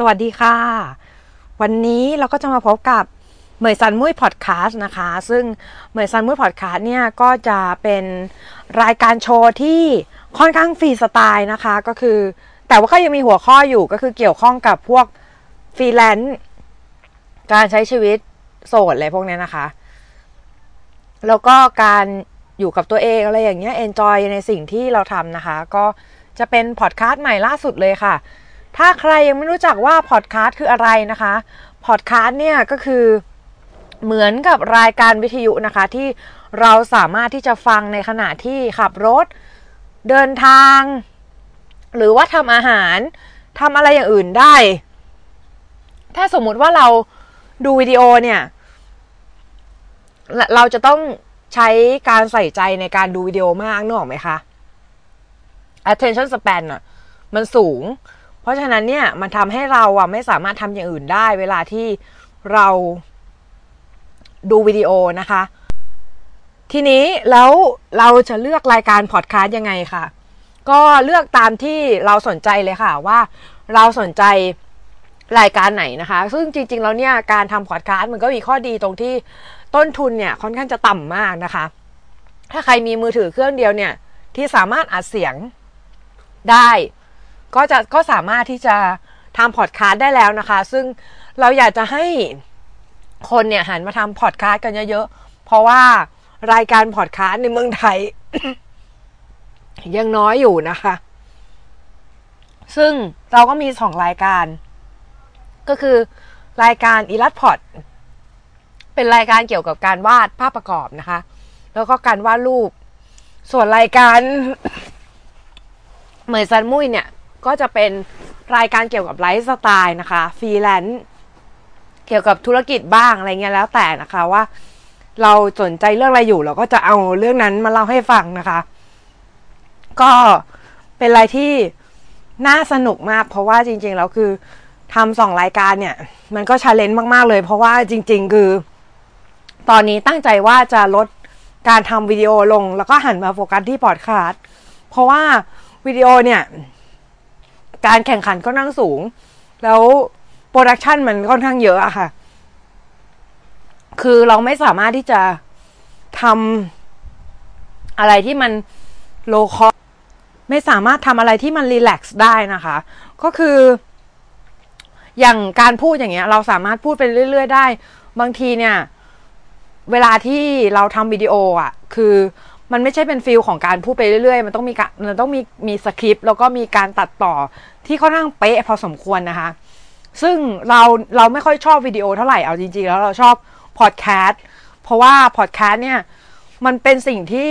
สวัสดีค่ะ วันนี้เราก็จะมาพบกับเหมยซันมุ้ยพอดแคสต์นะคะ ซึ่งเหมยซันมุ้ยพอดแคสต์เนี่ยก็จะเป็นรายการโชว์ที่ค่อนข้างฟรีสไตล์นะคะ ก็คือ แต่ว่าก็ยังมีหัวข้ออยู่ก็คือเกี่ยวข้องกับพวกฟรีแลนซ์การใช้ชีวิตโสดอะไรพวกนี้นะคะ แล้วก็การอยู่กับตัวเองอะไรอย่างเงี้ย enjoy ในสิ่งที่เราทำนะคะ ก็จะเป็นพอดแคสต์ใหม่ล่าสุดเลยค่ะ ถ้าใครยังไม่รู้จักว่าพอดแคสต์คืออะไรนะคะพอดแคสต์เนี่ยก็คือเหมือนกับรายการวิทยุนะคะ ที่เราสามารถที่จะฟังในขณะที่ขับรถ เดินทาง หรือว่าทำอาหารทำอะไรอย่างอื่นได้ ถ้าสมมุติว่าเราดูวิดีโอเนี่ยเราจะต้องใช้การใส่ใจในการดูวิดีโอมากนึกออกไหมคะ attention span อะมันสูง เพราะฉะนั้นเนี่ยมันทำให้เราอะไม่สามารถทำอย่างอื่นได้ เวลาที่เราดูวิดีโอนะคะ ทีนี้แล้วเราจะเลือกรายการพอดคาสต์ยังไงค่ะ ก็เลือกตามที่เราสนใจเลยค่ะว่าเราสนใจรายการไหนนะคะ ซึ่งจริง ๆ แล้วเนี่ยการทำพอดคาสต์มันก็มีข้อดีตรงที่ต้นทุนเนี่ยค่อนข้างจะต่ำมากนะคะ ถ้าใครมีมือถือเครื่องเดียวเนี่ยที่สามารถอัดเสียงได้ ก็จะก็สามารถที่จะทำพอดคาสต์ได้แล้วนะคะ ซึ่งเราอยากจะให้คนเนี่ยหันมาทำพอดคาสต์กันเยอะๆ เพราะว่ารายการพอดคาสต์ในเมืองไทย ยังน้อยอยู่นะคะ ซึ่งเราก็มีสองรายการ ก็คือรายการ Illustpod เป็นรายการเกี่ยวกับการวาดภาพประกอบนะคะ แล้วก็การวาดรูป ส่วนรายการเหมยซันมุ้ยเนี่ย ก็จะเป็นรายการเกี่ยวกับไลฟ์สไตล์นะคะฟรีแลนซ์เกี่ยวกับธุรกิจบ้างอะไรเงี้ยแล้วแต่นะคะว่า เราสนใจเรื่องอะไรอยู่ เราก็จะเอาเรื่องนั้นมาเล่าให้ฟังนะคะ ก็เป็นอะไรที่น่าสนุกมาก เพราะว่าจริงๆแล้วคือทำสองรายการเนี่ย มันก็ challenge มากๆเลย เพราะว่าจริง ๆ คือ ตอนนี้ตั้งใจว่าจะลดการทำวิดีโอลง แล้วก็หันมาโฟกัสที่พอดคาสต์เพราะว่าวิดีโอเนี่ย การแข่งขันก็นั่งสูง แล้ว production มันค่อนข้างเยอะอะค่ะ คือเราไม่สามารถที่จะทำอะไรที่มันโลคอไม่สามารถทำอะไรที่มัน relax ได้นะคะ ก็คือ อย่างการพูดอย่างเงี้ย เราสามารถพูดไปเรื่อย ๆ ได้ บางทีเนี่ย เวลาที่เราทำวิดีโออะ คือ มันไม่ใช่เป็น feel ของการพูดไปเรื่อยๆ มันต้องมีการมันต้องมีมีสคริปต์แล้วก็มีการตัดต่อที่ค่อนข้างเป๊ะพอสมควรนะคะ ซึ่งเราเราไม่ค่อยชอบวิดีโอเท่าไหร่ เอาจริงๆ แล้วเราชอบพอดแคสต์เพราะว่าพอดแคสต์เนี่ย มันเป็นสิ่งที่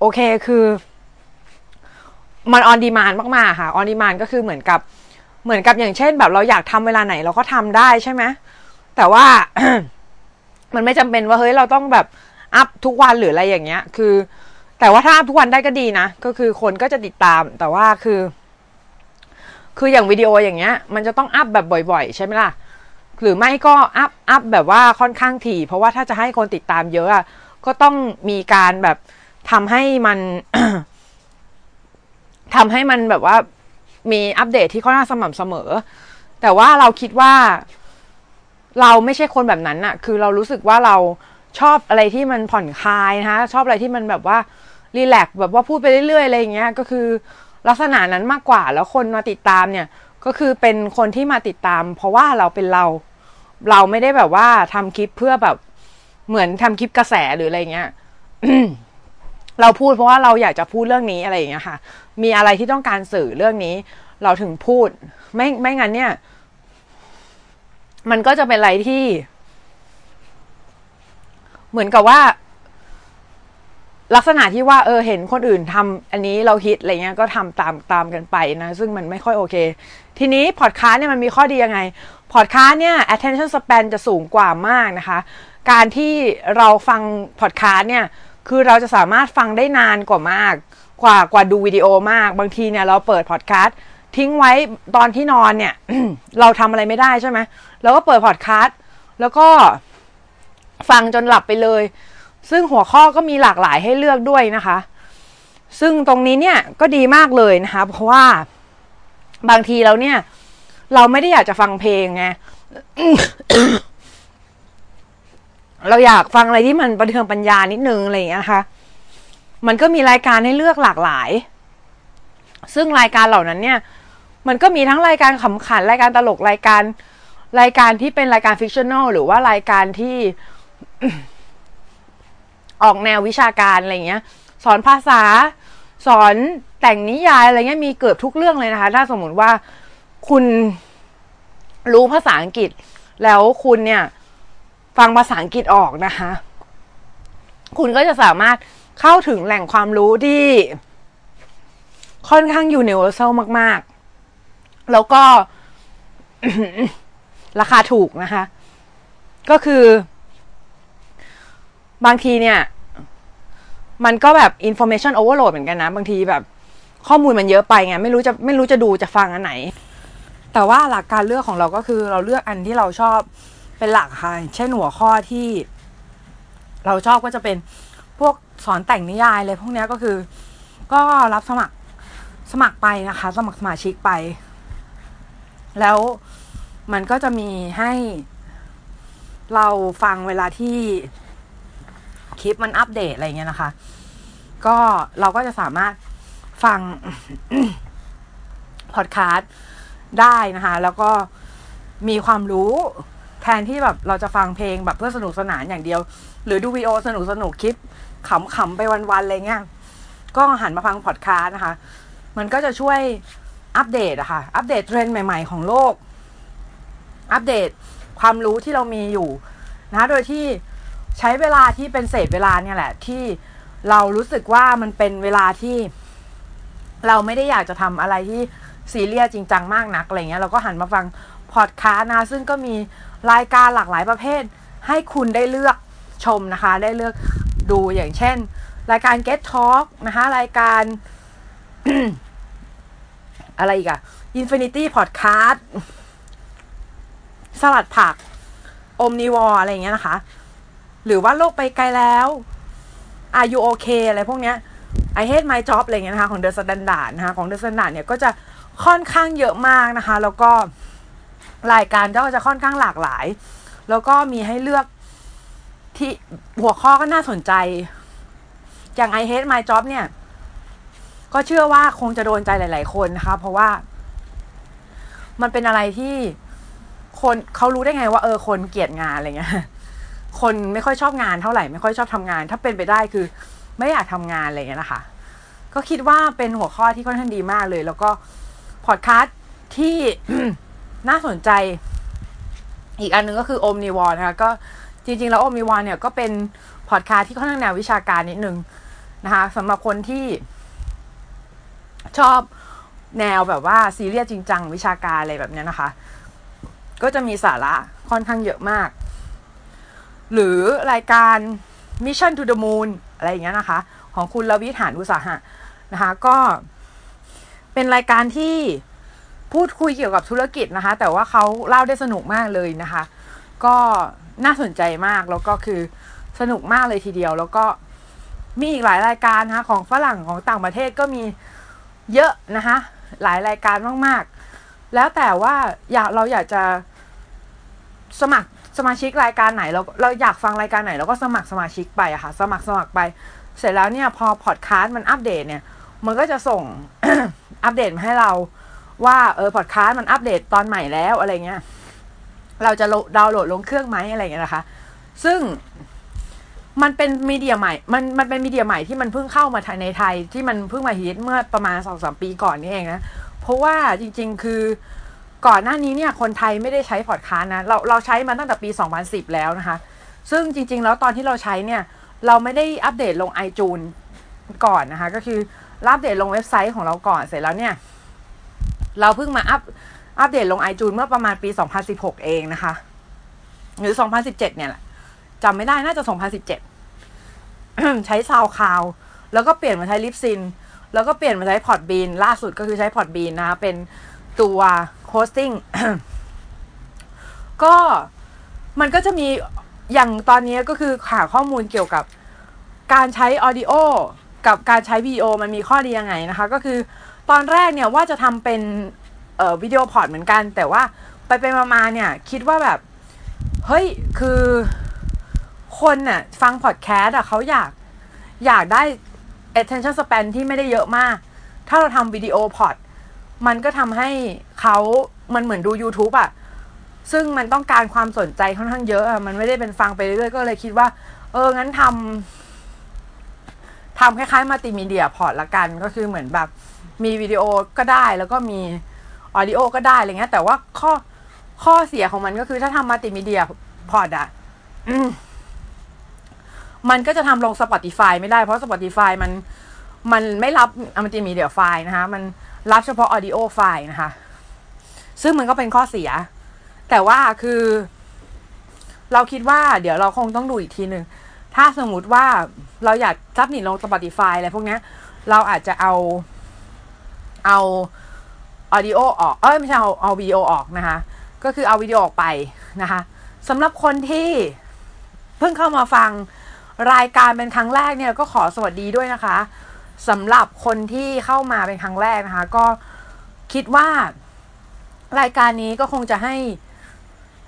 โอเคคือ มัน on demand มากๆค่ะ on demand ก็คือเหมือนกับเหมือนกับอย่างเช่น แบบเราอยากทำเวลาไหนเราก็ทำได้ใช่ไหมแต่ว่ามันไม่จำเป็นว่าเฮ้ยเราต้องแบบอัพทุกวันหรืออะไรอย่างเงี้ย คือ แต่ว่าถ้าอัพทุกวันได้ก็ดีนะ ก็คือคนก็จะติดตาม แต่ว่าคือ คืออย่างวิดีโออย่างเงี้ย มันจะต้องอัพแบบบ่อย ๆ ใช่ไหมล่ะ หรือไม่ก็อัพอัพแบบว่าค่อนข้างถี่ เพราะว่าถ้าจะให้คนติดตามเยอะอะก็ต้องมีการแบบทำให้มันทำให้มันแบบว่ามีอัปเดตที่ค่อนข้างสม่ำเสมอ แต่ว่าเราคิดว่า เราไม่ใช่คนแบบนั้นอะคือเรารู้สึกว่าเรา ชอบอะไรที่มันผ่อนคลายนะคะชอบอะไรที่มันแบบว่ารีแลกแบบว่าพูดไปเรื่อยๆอะไรอย่างเงี้ยก็คือลักษณะนั้นมากกว่าแล้วคนมาติดตามเนี่ยก็คือเป็นคนที่มาติดตาม เพราะว่าเราเป็นเรา เราไม่ได้แบบว่าทำคลิปเพื่อแบบเหมือนทำคลิปกระแสหรืออะไรเงี้ยเราพูดเพราะว่าเราอยากจะพูดเรื่องนี้อะไรอย่างเงี้ยค่ะ มีอะไรที่ต้องการสื่อเรื่องนี้ เราถึงพูด ไม่ไม่งั้นเนี่ย มันก็จะเป็นอะไรที่ เหมือนกับว่า ลักษณะที่ว่า เออ เห็นคนอื่นทำอันนี้เราฮิตอะไรเงี้ยก็ทำตามตามกันไปนะ ซึ่งมันไม่ค่อยโอเค ทีนี้พอดคาสต์เนี่ยมันมีข้อดียังไงพอดคาสต์เนี่ย attention span จะสูงกว่ามากนะคะ การที่เราฟังพอดคาสต์เนี่ย คือเราจะสามารถฟังได้นานกว่ามาก กว่ากว่าดูวิดีโอมาก บางทีเนี่ยเราเปิดพอดคาสต์ทิ้งไว้ตอนที่นอนเนี่ย เราทำอะไรไม่ได้ใช่ไหมเราก็เปิดพอดคาสต์แล้วก็ ฟังจนหลับไปเลย ซึ่งหัวข้อก็มีหลากหลายให้เลือกด้วยนะคะ ซึ่งตรงนี้เนี่ยก็ดีมากเลยนะคะ เพราะว่าบางทีเราเนี่ย เราไม่ได้อยากจะฟังเพลงไงเราอยากฟังอะไรที่มันประเทืองปัญญานิดนึงอะไรอย่างเงี้ยนะคะ มันก็มีรายการให้เลือกหลากหลาย ซึ่งรายการเหล่านั้นเนี่ย มันก็มีทั้งรายการขำขัน รายการตลก รายการ รายการที่เป็นรายการ fictional หรือว่ารายการที่ ออกแนววิชาการอะไรเงี้ย สอนภาษา สอนแต่งนิยายอะไรเงี้ยมีเกือบทุกเรื่องเลยนะคะ ถ้าสมมติว่าคุณรู้ภาษาอังกฤษ แล้วคุณเนี่ย ฟังภาษาอังกฤษออกนะคะ คุณก็จะสามารถเข้าถึงแหล่งความรู้ที่ค่อนข้างยูนิเวอร์แซลมาก ๆ แล้วก็ราคาถูกนะคะ ก็คือ บางทีเนี่ย มันก็แบบ information overload เหมือนกันนะ บางทีแบบข้อมูลมันเยอะไปไงไม่รู้จะไม่รู้จะดูจะฟังอันไหน แต่ว่าหลักการเลือกของเราก็คือ เราเลือกอันที่เราชอบเป็นหลักค่ะเช่นหัวข้อที่ เราชอบก็จะเป็นพวกสอนแต่งนิยายเลยพวกนี้ก็คือ ก็รับสมัครสมัครไปนะคะ สมัครสมาชิกไป แล้วมันก็จะมีให้เราฟังเวลาที่ คลิปมันอัปเดตอะไรเงี้ยนะคะ ก็เราก็จะสามารถฟังพอดคาสต์ได้นะคะ แล้วก็มีความรู้แทนที่แบบเราจะฟังเพลงแบบเพื่อสนุกสนานอย่างเดียว หรือดูวิดีโอสนุกสนุกคลิปขำๆไปวันๆอะไรเงี้ยก็หันมาฟังพอดคาสต์นะคะ มันก็จะช่วยอัปเดตอะค่ะ อัปเดตเทรนด์ใหม่ ๆ ของโลก อัปเดตความรู้ที่เรามีอยู่นะโดยที่ ใช้เวลาที่เป็นเศษเวลาเนี่ยแหละ ที่เรารู้สึกว่ามันเป็นเวลาที่ เราไม่ได้อยากจะทำอะไรที่ซีเรียสจริงจังมากนักอะไรเงี้ยเราก็หันมาฟังพอดคาสต์นะซึ่งก็มีรายการหลากหลายประเภท ให้คุณได้เลือกชมนะคะ ได้เลือกดูอย่างเช่น รายการ Get Talk นะคะ รายการ อะไรอีกอะ Infinity Podcast สลัดผักอมนิวออะไรอย่างเงี้ยนะคะ หรือว่าโลกไปไกลแล้ว Are you okay อะไรพวกเนี้ย I hate my job อะไรเงี้ยนะคะของ The Standard นะคะของ The Standard เนี่ยก็จะค่อนข้างเยอะมากนะคะ แล้วก็รายการก็จะค่อนข้างหลากหลาย แล้วก็มีให้เลือกที่หัวข้อก็น่าสนใจ อย่าง I hate my job เนี่ย ก็เชื่อว่าคงจะโดนใจหลาย ๆ คนนะคะ เพราะว่ามันเป็นอะไรที่คนเขารู้ได้ไงว่าเออคนเกลียดงานอะไรเงี้ย คนไม่ค่อยชอบงานเท่าไหร่ไม่ค่อยชอบทำงาน ถ้าเป็นไปได้คือไม่อยากทำงานอะไรเงี้ยนะคะ ก็คิดว่าเป็นหัวข้อที่ค่อนข้างดีมากเลย แล้วก็พอดคาสต์ที่น่าสนใจ อีกอันนึงก็คือ Omnivore นะคะก็จริง ๆ แล้ว Omnivore เนี่ยก็เป็นพอดคาสต์ที่ค่อนข้างแนววิชาการนิดนึงนะคะสำหรับคนที่ชอบแนวแบบว่าซีเรียสจริงจังวิชาการอะไรแบบนี้นะคะ ก็จะมีสาระค่อนข้างเยอะมาก หรือรายการ Mission to the Moon อะไรอย่างเงี้ยนะคะ ของคุณรวิศ หาญอุตสาหะนะคะ ก็เป็นรายการที่พูดคุยเกี่ยวกับธุรกิจนะคะ แต่ว่าเขาเล่าได้สนุกมากเลยนะคะ ก็น่าสนใจมากแล้วก็คือสนุกมากเลยทีเดียว แล้วก็มีอีกหลายรายการนะคะของฝรั่งของต่างประเทศก็มีเยอะนะคะหลายรายการมากๆ แล้วแต่ว่าอยากเราอยากจะสมัคร สมาชิกรายการไหนเราเราอยากฟังรายการไหนเราก็สมัครสมาชิกไปอะค่ะ สมัครสมัครไป เสร็จแล้วเนี่ยพอพอดคาสต์มันอัปเดตเนี่ย มันก็จะส่งอัปเดตมาให้เราว่าเออพอดคาสต์มันอัปเดตตอนใหม่แล้วอะไรเงี้ย เราจะดาวน์โหลดลงเครื่องไหมอะไรเงี้ยนะคะ ซึ่งมันเป็นมีเดียใหม่ มันมันเป็นมีเดียใหม่ที่มันเพิ่งเข้ามาในไทยที่มันเพิ่งมาฮิตเมื่อประมาณสองสามปีก่อนนี่เองนะ เพราะว่าจริง ๆ คือ ก่อนหน้านี้เนี่ยคนไทยไม่ได้ใช้พอดคาสต์นะเราเราใช้มาตั้งแต่ปี 2010 แล้วนะคะ ซึ่งจริง ๆ แล้วตอนที่เราใช้เนี่ย เราไม่ได้อัปเดตลง iTunes ก่อนนะคะ ก็คืออัปเดตลงเว็บไซต์ของเราก่อนเสร็จแล้วเนี่ย เราเพิ่งมาอัปอัปเดตลง iTunes เมื่อประมาณปี 2016 เองนะคะ หรือ 2017 เนี่ยแหละจำไม่ได้น่าจะ 2017 ใช้ซาวคาว แล้วก็เปลี่ยนมาใช้ Libsyn แล้วก็เปลี่ยนมาใช้ Podbean ล่าสุดก็คือใช้ Podbean นะคะเป็นตัว hosting ก็มันก็จะมีอย่างตอนนี้ก็คือหาข้อมูลเกี่ยวกับการใช้ audio กับการใช้วิดีโอมันมีข้อดียังไงนะคะ ก็คือตอนแรกเนี่ยว่าจะทำเป็น video pod เหมือนกัน แต่ว่าไปไปมาๆเนี่ยคิดว่าแบบ เฮ้ย คือคนน่ะฟังพอดแคสต์อะเขาอยากอยากได้ attention span ที่ไม่ได้เยอะมาก ถ้าเราทำ video pod มันก็ทำให้เขามันเหมือนดู YouTube อะซึ่งมันต้องการความสนใจค่อนข้างเยอะอะมันไม่ได้เป็นฟังไปเรื่อยก็เลยคิดว่า เออ งั้นทำทำคล้ายๆ multimedia pod ละกัน ก็คือเหมือนแบบ มีวิดีโอก็ได้แล้วก็มี audio ก็ได้อะไรเงี้ย แต่ว่าข้อข้อเสียของมันก็คือถ้าทำ multimedia pod อะมันก็จะทำลง Spotify ไม่ได้เพราะ Spotify มัน มันไม่รับ multimedia file นะคะมัน รับเฉพาะ audio file นะคะ ซึ่งมันก็เป็นข้อเสีย แต่ว่าคือ เราคิดว่าเดี๋ยวเราคงต้องดูอีกทีหนึ่ง ถ้าสมมุติว่าเราอยาก submit ลง Spotify อะไรพวกนี้เราอาจจะเอา เอา audio ออก เอ้ยไม่ใช่เอาเอาวิดีโอออกนะคะ ก็คือเอาวิดีโอออกไปนะคะสำหรับคนที่เพิ่งเข้ามาฟังรายการเป็นครั้งแรกเนี่ยก็ขอสวัสดีด้วยนะคะ สำหรับคนที่เข้ามาเป็นครั้งแรกนะคะ ก็คิดว่ารายการนี้ก็คงจะให้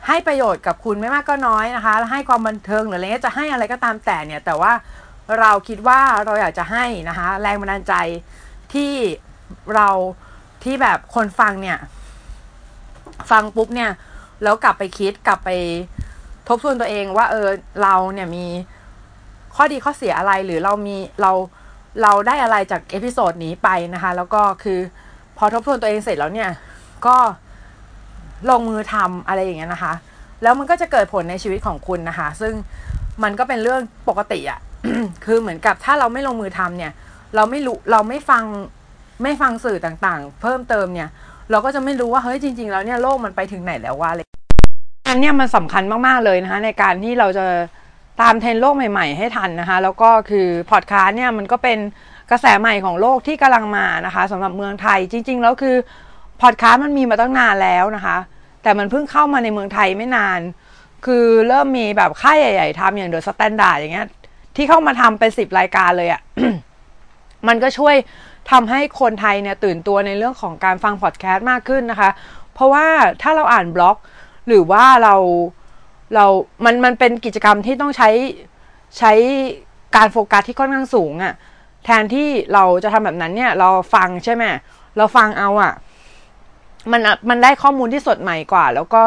ให้ประโยชน์กับคุณไม่มากก็น้อยนะคะ ให้ความบันเทิงหรืออะไรเงี้ยจะให้อะไรก็ตามแต่เนี่ย แต่ว่าเราคิดว่าเราอยากจะให้นะคะ แรงบันดาลใจที่เราที่แบบคนฟังเนี่ย ฟังปุ๊บเนี่ย แล้วกลับไปคิดกลับไปทบทวนตัวเองว่าเออเราเนี่ยมีข้อดีข้อเสียอะไรหรือเรามีเรา เราได้อะไรจาก episode นี้ไปนะคะ แล้วก็คือพอทบทวนตัวเองเสร็จแล้วเนี่ย ก็ลงมือทำอะไรอย่างเงี้ยนะคะ แล้วมันก็จะเกิดผลในชีวิตของคุณนะคะ ซึ่งมันก็เป็นเรื่องปกติอะค่ะคือเหมือนกับถ้าเราไม่ลงมือทำเนี่ย เราไม่รู้เราไม่ฟังไม่ฟังสื่อต่างๆ เพิ่มเติมเนี่ย เราก็จะไม่รู้ว่าเฮ้ยจริง ๆ แล้วเนี่ยโลกมันไปถึงไหนแล้ววะอะไรอันเนี้ยมันสำคัญมากๆเลยนะคะในการที่เราจะ ตามเทรนด์โลกใหม่ ๆ ให้ทันนะคะ แล้วก็คือพอดคาสต์เนี่ยมันก็เป็นกระแสใหม่ของโลกที่กำลังมานะคะสำหรับเมืองไทยจริง ๆ แล้วคือพอดคาสต์มันมีมาตั้งนานแล้วนะคะ แต่มันเพิ่งเข้ามาในเมืองไทยไม่นาน คือเริ่มมีแบบค่ายใหญ่ๆทำอย่าง The Standard อย่างเงี้ยที่เข้ามาทำเป็นสิบรายการเลยอะ่ะมันก็ช่วยทำให้คนไทยเนี่ยตื่นตัวในเรื่องของการฟังพอดแคสต์มากขึ้นนะคะ เพราะว่าถ้าเราอ่านบล็อก หรือว่าเรา เรา มัน มันเป็นกิจกรรมที่ต้องใช้ ใช้การโฟกัสที่ค่อนข้างสูงอะ่ะ แทนที่เราจะทำแบบนั้นเนี่ย เราฟังใช่ไหมเราฟังเอาอะ่ะ มัน มันได้ข้อมูลที่สดใหม่กว่า แล้วก็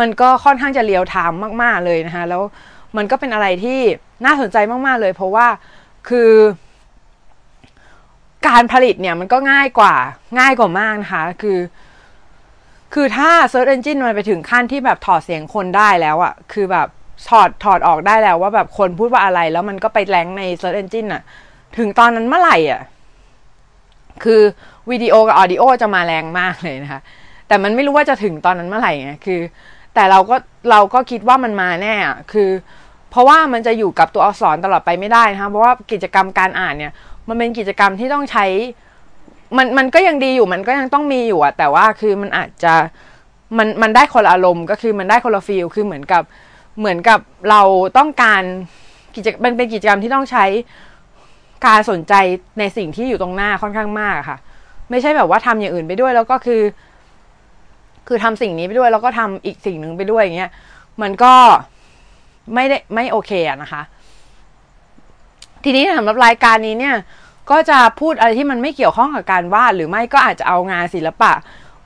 มันก็ค่อนข้างจะเรียวไทม์มาก ๆ เลยนะคะ แล้วมันก็เป็นอะไรที่น่าสนใจมาก ๆ เลย เพราะว่า คือ การผลิตเนี่ย มันก็ง่ายกว่า ง่ายกว่ามากนะคะ คือ คือถ้า Search Engine มันไปถึงขั้นที่แบบถอดเสียงคนได้แล้วอะคือแบบถอดถอดออกได้แล้วว่าแบบคนพูดว่าอะไร แล้วมันก็ไปแรงใน Search Engine อะถึงตอนนั้นเมื่อไหร่อะคือวิดีโอกับออดิโอจะมาแรงมากเลยนะคะ แต่มันไม่รู้ว่าจะถึงตอนนั้นเมื่อไหร่ไงคือ แต่เราก็เราก็คิดว่ามันมาแน่อะคือ เพราะว่ามันจะอยู่กับตัวอักษรตลอดไปไม่ได้นะคะเพราะว่ากิจกรรมการอ่านเนี่ย มันเป็นกิจกรรมที่ต้องใช้ มันมันก็ยังดีอยู่มันก็ยังต้องมีอยู่อะแต่ว่าคือมันอาจจะมันมันได้คนละอารมณ์ก็คือมันได้คนละฟีลคือเหมือนกับเหมือนกับเราต้องการกิจมันเป็นกิจกรรมที่ต้องใช้การสนใจในสิ่งที่อยู่ตรงหน้าค่อนข้างมากค่ะ ไม่ใช่แบบว่าทำอย่างอื่นไปด้วยแล้วก็คือ คือทำสิ่งนี้ไปด้วยแล้วก็ทำอีกสิ่งหนึ่งไปด้วยอย่างเงี้ยมันก็ไม่ได้ไม่โอเคอะนะคะ ทีนี้สำหรับรายการนี้เนี่ย ก็จะพูดอะไรที่มันไม่เกี่ยวข้องกับการวาดหรือไม่ก็อาจจะเอางานศิลปะ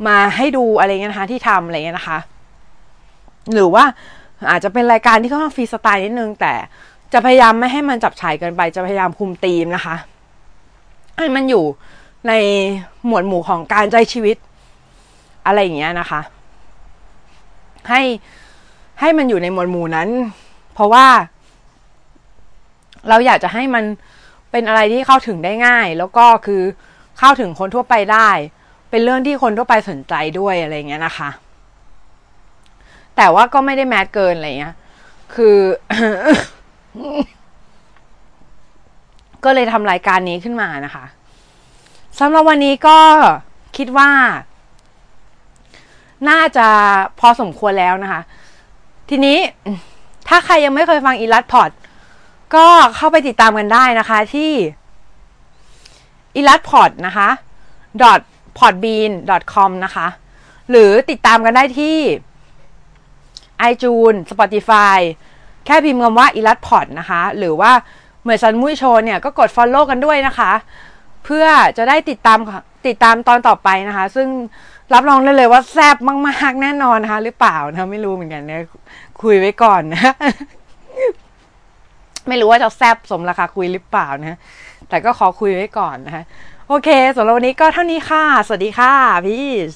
มาให้ดูอะไรเงี้ยนะคะที่ทำอะไรเงี้ยนะคะ หรือว่าอาจจะเป็นรายการที่ค่อนข้างฟรีสไตล์นิดนึง แต่จะพยายามไม่ให้มันจับฉายเกินไป จะพยายามคุมธีมนะคะให้มันอยู่ในหมวดหมู่ของการใจชีวิต อะไรอย่างเงี้ยนะคะ ให้ให้มันอยู่ในหมวดหมู่นั้น เพราะว่า เราอยากจะให้มัน เป็นอะไรที่เข้าถึงได้ง่าย แล้วก็คือเข้าถึงคนทั่วไปได้ เป็นเรื่องที่คนทั่วไปสนใจด้วยอะไรเงี้ยนะคะ แต่ว่าก็ไม่ได้แมสเกินอะไรเงี้ย คือ ก็เลยทำรายการนี้ขึ้นมานะคะสำหรับวันนี้ก็คิดว่า น่าจะพอสมควรแล้วนะคะ ทีนี้ถ้าใครยังไม่เคยฟังอีลัดพอด ก็เข้าไปติดตามกันได้นะคะที่ e l a t p o d นะคะ podbean.com นะคะ หรือติดตามกันได้ที่ iTunes Spotify แค่พิมพ์คำว่าอีลัดพอดนะคะ หรือว่าเหมือนซันมุ้ยโชว์เนี่ยก็กด Follow กันด้วยนะคะ เพื่อจะได้ติดตามติดตามตอนต่อไปนะคะ ซึ่งรับรองได้เลยว่าแซ่บมาก ๆ แน่นอนนะคะ หรือเปล่านะไม่รู้เหมือนกันเนี่ยคุยไว้ก่อนนะ ไม่รู้ว่าจะแซบสมราคาคุยหรือเปล่านะแต่ก็ขอคุยไว้ก่อนนะคะโอเคสำหรับวันนี้ก็เท่านี้ค่ะ สวัสดีค่ะพีช